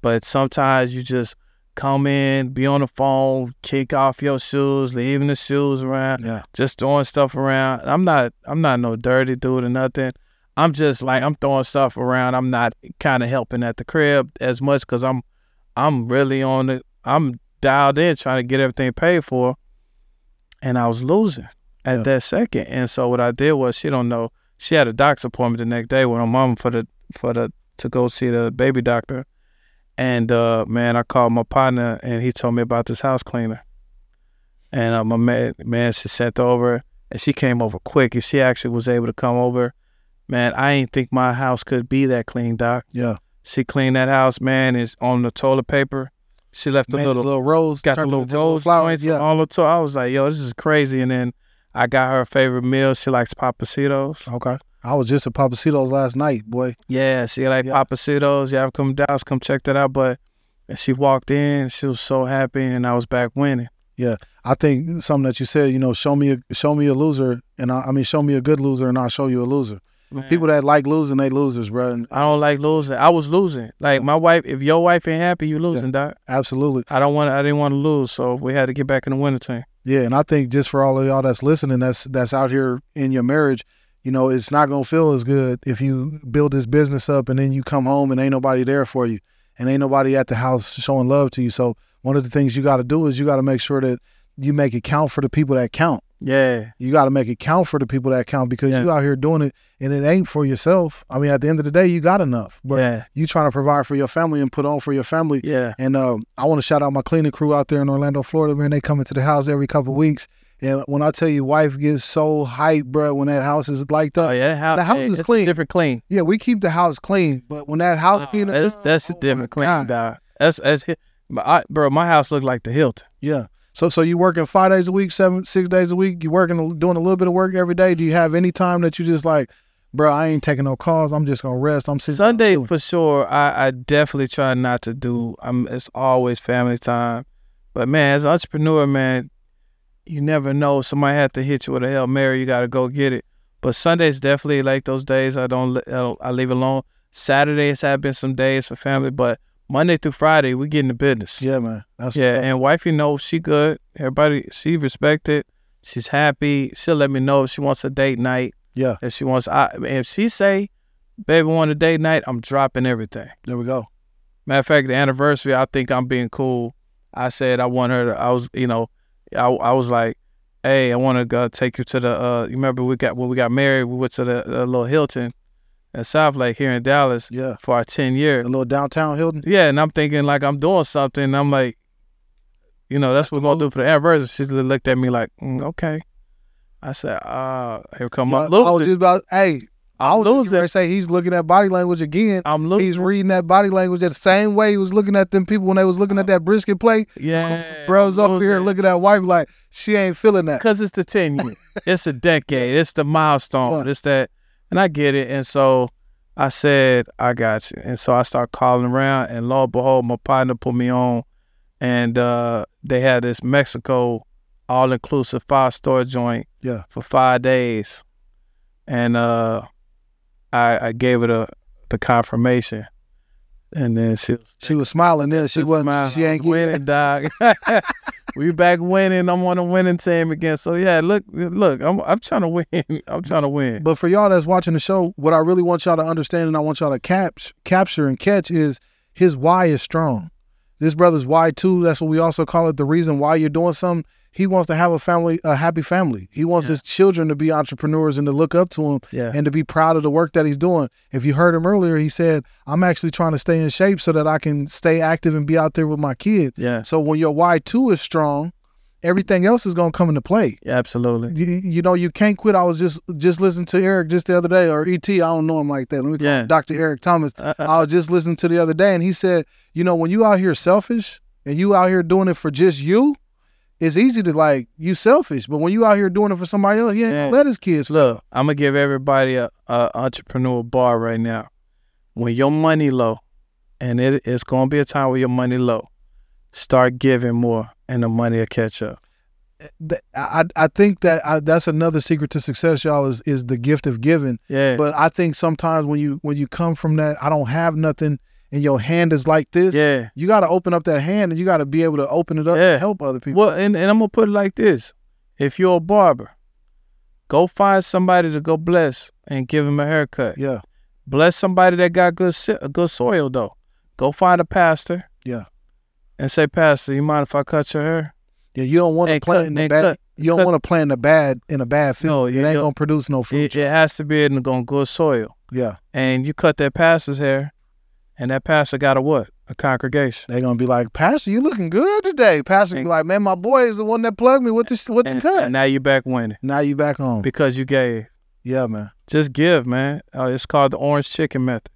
but sometimes you just come in, be on the phone, kick off your shoes, leaving the shoes around, Yeah. just throwing stuff around. I'm not, I'm not no dirty dude or nothing. I'm just like I'm throwing stuff around. I'm not kind of helping at the crib as much because I'm, I'm really on it. I'm dialed in trying to get everything paid for, and I was losing at Yeah. that second. And so what I did was she don't know. She had a doctor's appointment the next day with her mom for the for the to go see the baby doctor. And uh man, I called my partner and he told me about this house cleaner. And uh, my man, man, she sent over and she came over quick. And she actually was able to come over. Man, I ain't think my house could be that clean, doc. Yeah. She cleaned that house, man. Is on the toilet paper. She left the Man, little little rose. got the little rose flowers. Yeah. all the time. I was like, yo, this is crazy. And then I got her favorite meal. She likes Pappasito's. Okay. I was just at Pappasito's last night, boy. Yeah, she like Yeah. Pappasito's. Yeah, come down, come check that out. But and she walked in, she was so happy, and I was back winning. Yeah, I think something that you said, you know, show me a show me a loser, and I, I mean, show me a good loser, and I'll show you a loser. People that like losing, they losers, bro. And I don't like losing. I was losing. Like my wife, if your wife ain't happy, you losing, doc. absolutely, I don't want. I didn't want to lose, so we had to get back in the winning team. yeah. And I think just for all of y'all that's listening, that's that's out here in your marriage, you know, it's not gonna feel as good if you build this business up and then you come home and ain't nobody there for you, and ain't nobody at the house showing love to you. So one of the things you got to do is you got to make sure that you make it count for the people that count. Yeah, You got to make it count for the people that count because Yeah. you out here doing it and it ain't for yourself. I mean, at the end of the day, you got enough, but yeah, you trying to provide for your family and put on for your family. yeah. And um, I want to shout out my cleaning crew out there in Orlando, Florida. Man, they come into the house every couple of weeks. And when I tell you, wife gets so hyped, bro, when that house is like Oh that. yeah, house, The house hey, is clean. different clean. Yeah, we keep the house clean, but when that house Oh, cleaner, that's that's a oh my different clean, God. dog. That's that's I, bro, my house looked like the Hilton. Yeah. So so you working five days a week, seven six days a week. You working doing a little bit of work every day. Do you have any time that you just like, bro? I ain't taking no calls. I'm just gonna rest. I'm sitting Sunday chilling." for sure. I, I definitely try not to do. I'm. It's always family time. But man, as an entrepreneur, man, you never know. Somebody had to hit you with a hail mary. You got to go get it. But Sundays definitely like those days. I don't. I don't- I leave alone. Saturdays have been some days for family, but Monday through Friday we get in the business. Yeah, man. That's Yeah, and wifey knows she good. Everybody, she respected. She's happy. She'll let me know if she wants a date night. yeah. If she wants, I if she say, "Baby, want a date night," I'm dropping everything. There we go. Matter of fact, the anniversary, I think I'm being cool. I said I want her to. I was, you know, I I was like, "Hey, I want to go take you to the." uh You remember we got when we got married, we went to the, the little Hilton at Southlake here in Dallas Yeah. for our 10 year. A little downtown Hilton. Yeah, and I'm thinking like I'm doing something. And I'm like, you know, that's what we're gonna do for the anniversary. She looked at me like, mm, okay. I said, uh, here come Yeah, my I was just about. Hey, I was gonna say he's looking at body language again. I'm losing. He's reading that body language the same way he was looking at them people when they was looking at that brisket plate. yeah, Bro's over here looking at wife like she ain't feeling that. Because it's the 10 year. it's a decade. It's the milestone. It's that. And I get it. And so I said, I got you. And so I start calling around. And lo and behold, my partner put me on. And uh, they had this Mexico all inclusive five star joint Yeah. for five days. And uh, I, I gave it a the confirmation. And then she was She was smiling then. She wasn't. smile. She ain't winning, dog. we back winning. I'm on a winning team again. So yeah, look, look, I'm I'm trying to win. I'm trying to win. But for y'all that's watching the show, what I really want y'all to understand and I want y'all to cap- capture and catch is his why is strong. This brother's why too. That's what we also call it. The reason why you're doing something. He wants to have a family, a happy family. He wants Yeah. his children to be entrepreneurs and to look up to him Yeah. and to be proud of the work that he's doing. If you heard him earlier, he said, "I'm actually trying to stay in shape so that I can stay active and be out there with my kid." Yeah. So when your why two is strong, everything else is gonna come into play. Yeah, absolutely. You, you know, you can't quit. I was just just listening to Eric just the other day, or ET. I don't know him like that. Let me call Yeah. him Dr. Eric Thomas. Uh, uh, I was just listening to the other day, and he said, you know, when you out here selfish and you out here doing it for just you, it's easy to like you selfish. But when you out here doing it for somebody else, he ain't Yeah. gonna let his kids. look, I'm gonna give everybody a, a entrepreneur bar right now. When your money low, and it, it's gonna be a time where your money low, start giving more, and the money will catch up. Eh, I I think that I, that's another secret to success, y'all. Is is the gift of giving. Yeah. But I think sometimes when you when you come from that, I don't have nothing, and your hand is like this. yeah. You got to open up that hand, and you got to be able to open it up Yeah. and help other people. Well, and, and I'm gonna put it like this: if you're a barber, go find somebody to go bless and give him a haircut. Yeah. Bless somebody that got good good soil though. Go find a pastor. Yeah. And say, Pastor, you mind if I cut your hair? Yeah, you don't want to play in the bad. cut- you don't want to play in the bad in a bad field. No, it you ain't gonna produce no fruit. It, it has to be in the good soil. yeah, And you cut that pastor's hair, and that pastor got a what? A congregation. They're gonna be like, Pastor, you looking good today. Pastor be like, Man, my boy is the one that plugged me with the with the And, cut. and now you back winning now you back home. because you gave. yeah, man. Just give, man. Uh, it's called the orange chicken method.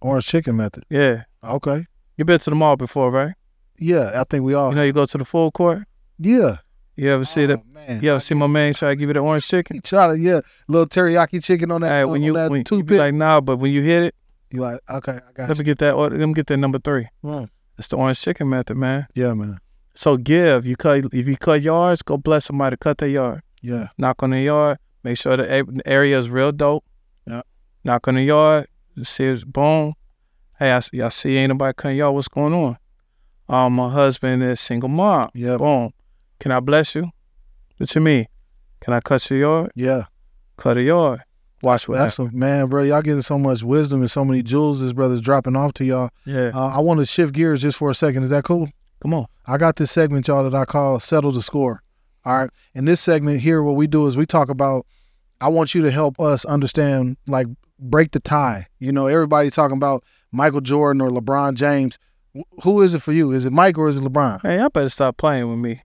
Orange chicken method. Yeah. Okay. You been to the mall before, right? Yeah, I think we all. You know, you go to the food court. yeah. You ever see the? Oh, man. You ever see my man try to give you the orange chicken? He try to yeah, little teriyaki chicken on that. Hey, when on you that when you be like, nah, but when you hit it, you like, okay, I got let you. me get that. order. Let me get that number three. Mm. It's the orange chicken method, man. Yeah, man. So give. You cut. If you cut yards, go bless somebody. Cut their yard. Yeah. Knock on the yard. Make sure the area is real dope. Yeah. Knock on the yard. See it's boom. Hey, I, see- I see ain't nobody cutting yard. What's going on? Um, my husband is single mom. Yeah. Boom. Can I bless you? What you mean? Can I cut your yard? Yeah. Cut a yard. Watch what That's a man, bro. Y'all getting so much wisdom and so many jewels this brother's dropping off to y'all. Yeah. Uh, I want to shift gears just for a second. Is that cool? Come on. I got this segment, y'all, that I call Settle the Score. All right. In this segment here, what we do is we talk about, I want you to help us understand, like, break the tie. You know, everybody talking about Michael Jordan or LeBron James. Who is it for you? Is it Mike or is it LeBron? Hey, y'all better stop playing with me.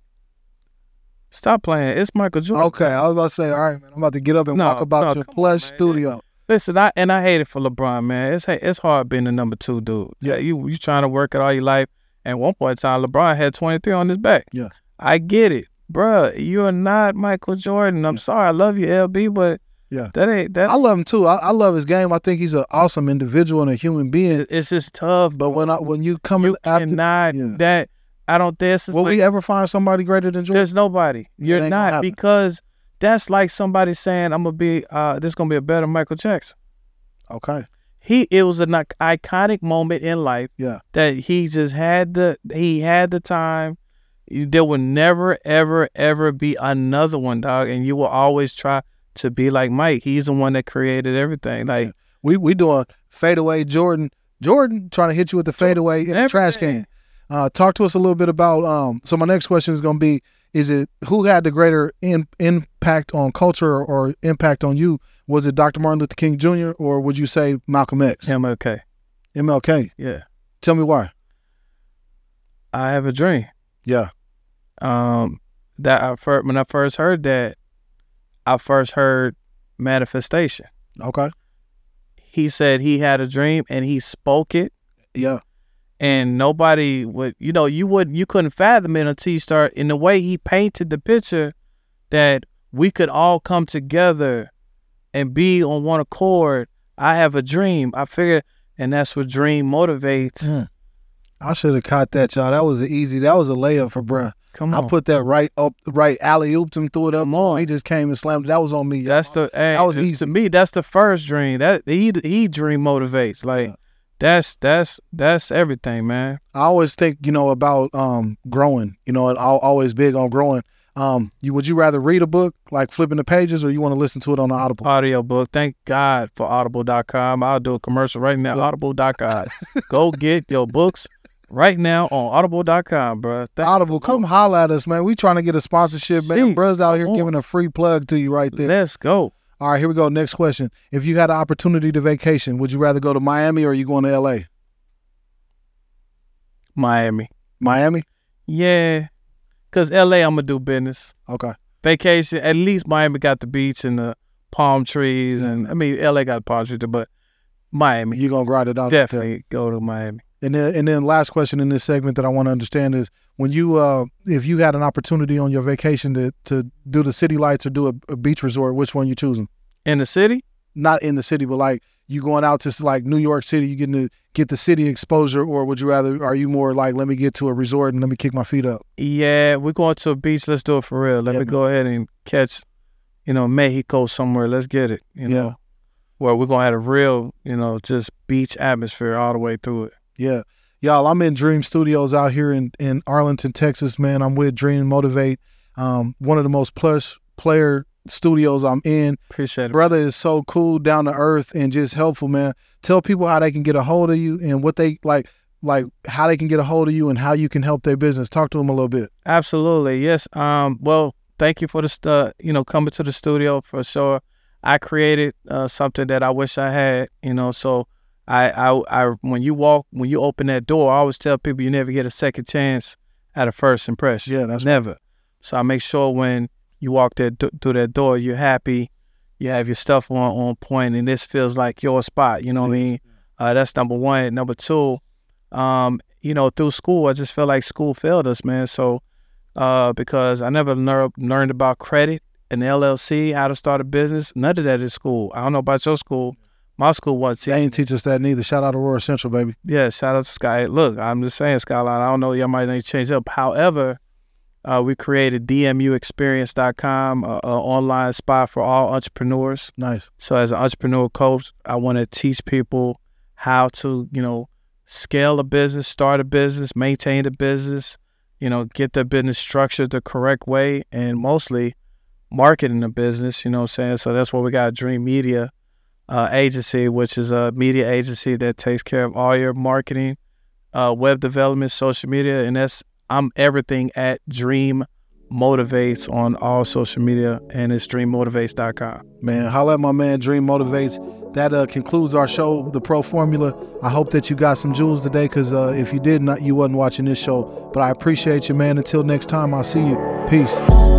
Stop playing. It's Michael Jordan. Okay. I was about to say, all right, man, I'm about to get up and No, walk about no, your come on, plush studio. Listen, I and I hate it for LeBron, man. It's it's hard being the number two dude. Yeah. Yeah, you you trying to work it all your life. And one point in time, LeBron had 23 on his back. Yeah. I get it. Bruh, you're not Michael Jordan. I'm sorry. I love you, LB, but Yeah. that ain't that I love him too. I, I love his game. I think he's an awesome individual and a human being. it's just tough. But when I when you come you after, cannot yeah. that I don't this is will like, we ever find somebody greater than Jordan? there's nobody. You're not because that's like somebody saying I'm gonna be uh this gonna be a better Michael Jackson. Okay. He it was an iconic moment in life Yeah. that he just had the he had the time. There will never ever ever be another one, dog, and you will always try to be like Mike. He's the one that created everything. Like We we doing fadeaway Jordan. Jordan trying to hit you with the fadeaway in the trash can. Uh, talk to us a little bit about. Um, so my next question is going to be: Is it who had the greater in, impact on culture or, impact on you? Was it Dr. Martin Luther King Jr. or would you say Malcolm X? MLK. MLK. Yeah, Tell me why. I have a dream. Yeah. um that I first when I first heard that, I first heard manifestation. Okay. He said he had a dream and he spoke it, Yeah. And nobody would, you know, you wouldn't, you couldn't fathom it until you start. In the way he painted the picture, that we could all come together and be on one accord. I have a dream. I figured, and that's what dream motivates. Hmm. I should have caught that, y'all. That was an easy. That was a layup for bruh. Come on. I put that right up, right alley ooped him, threw it up. Come on. He just came and slammed. it. That was on me. y'all. That's the hey, That was to me. That's the first dream. That he he dream motivates. Like Yeah. That's that's that's everything, man. I always think, you know, about um growing. You know, I'm always big on growing. Um, you would you rather read a book like flipping the pages, or you want to listen to it on the Audible? Audio book. Thank God for Audible.com. I'll do a commercial right now. Audible.com. Go get your books right now on Audible.com, bro. Thank Audible, come holla at us, man. We trying to get a sponsorship, man. Brothers out here giving a free plug to you right there. Let's go. All right, here we go. Next question. If you had an opportunity to vacation, would you rather go to Miami or are you going to LA? Miami. Miami? Yeah. Cause LA I'm gonna do business. Okay. Vacation. At least Miami got the beach and the palm trees and I mean LA got palm trees, but Miami. You're gonna grind it out. Definitely go to Miami. And then and then last question in this segment that I want to understand is when you uh if you had an opportunity on your vacation to to do the city lights or do a, a beach resort, which one you choosing? In the city? Not in the city, but like you going out to like New York City, you getting to get the city exposure, or would you rather? Are you more like let me get to a resort and let me kick my feet up? Yeah, we're going to a beach. Let's do it for real. Let Yeah, me man. go ahead and catch, you know, Mexico somewhere. Let's get it. You know, Yeah. where we're gonna have a real, you know, just beach atmosphere all the way through it. Yeah. Y'all, I'm in Dream Studios out here in, in Arlington, Texas, man. I'm with Dream Motivate. Um, one of the most plus player studios I'm in. Appreciate it. Brother is so cool, down to earth, and just helpful, man. Tell people how they can get a hold of you and what they like, like how they can get a hold of you and how you can help their business. Talk to them a little bit. Absolutely, yes. Um, well, thank you for the stu- you know, coming to the studio for sure. I created uh, something that I wish I had, you know. So I, I, I, when you walk, when you open that door, I always tell people you never get a second chance at a first impression. Yeah, that's never. So I make sure when you walk that do- through that door, you're happy, you have your stuff on on point, and this feels like your spot. You know what I mean? Uh, that's number one. Number two, um, you know, through school, I just feel like school failed us, man. So uh, because I never lear- learned about credit and LLC, how to start a business. None of that in school. I don't know about your school. My school wasn't They ain't teach us that neither. Shout out to Aurora Central, baby. yeah, shout out to Sky. Look, I'm just saying, Skyline. I don't know, y'all might need to change up. However, uh, we created DMUExperience.com, a, a online spot for all entrepreneurs. Nice. So, as an entrepreneur coach, I want to teach people how to, you know, scale a business, start a business, maintain a business, you know, get their business structured the correct way, and mostly marketing the business. You know what I'm saying? So that's why we got Dream Media uh, Agency, which is a media agency that takes care of all your marketing, uh, web development, social media, and that's I'm everything at Dream Motivates on all social media, and it's dreammotivates.com. Man, holla at my man Dream Motivates. That uh, concludes our show, The Pro Formula. I hope that you got some jewels today because uh, if you did not, you wasn't watching this show. But I appreciate you, man. Until next time, I'll see you. Peace.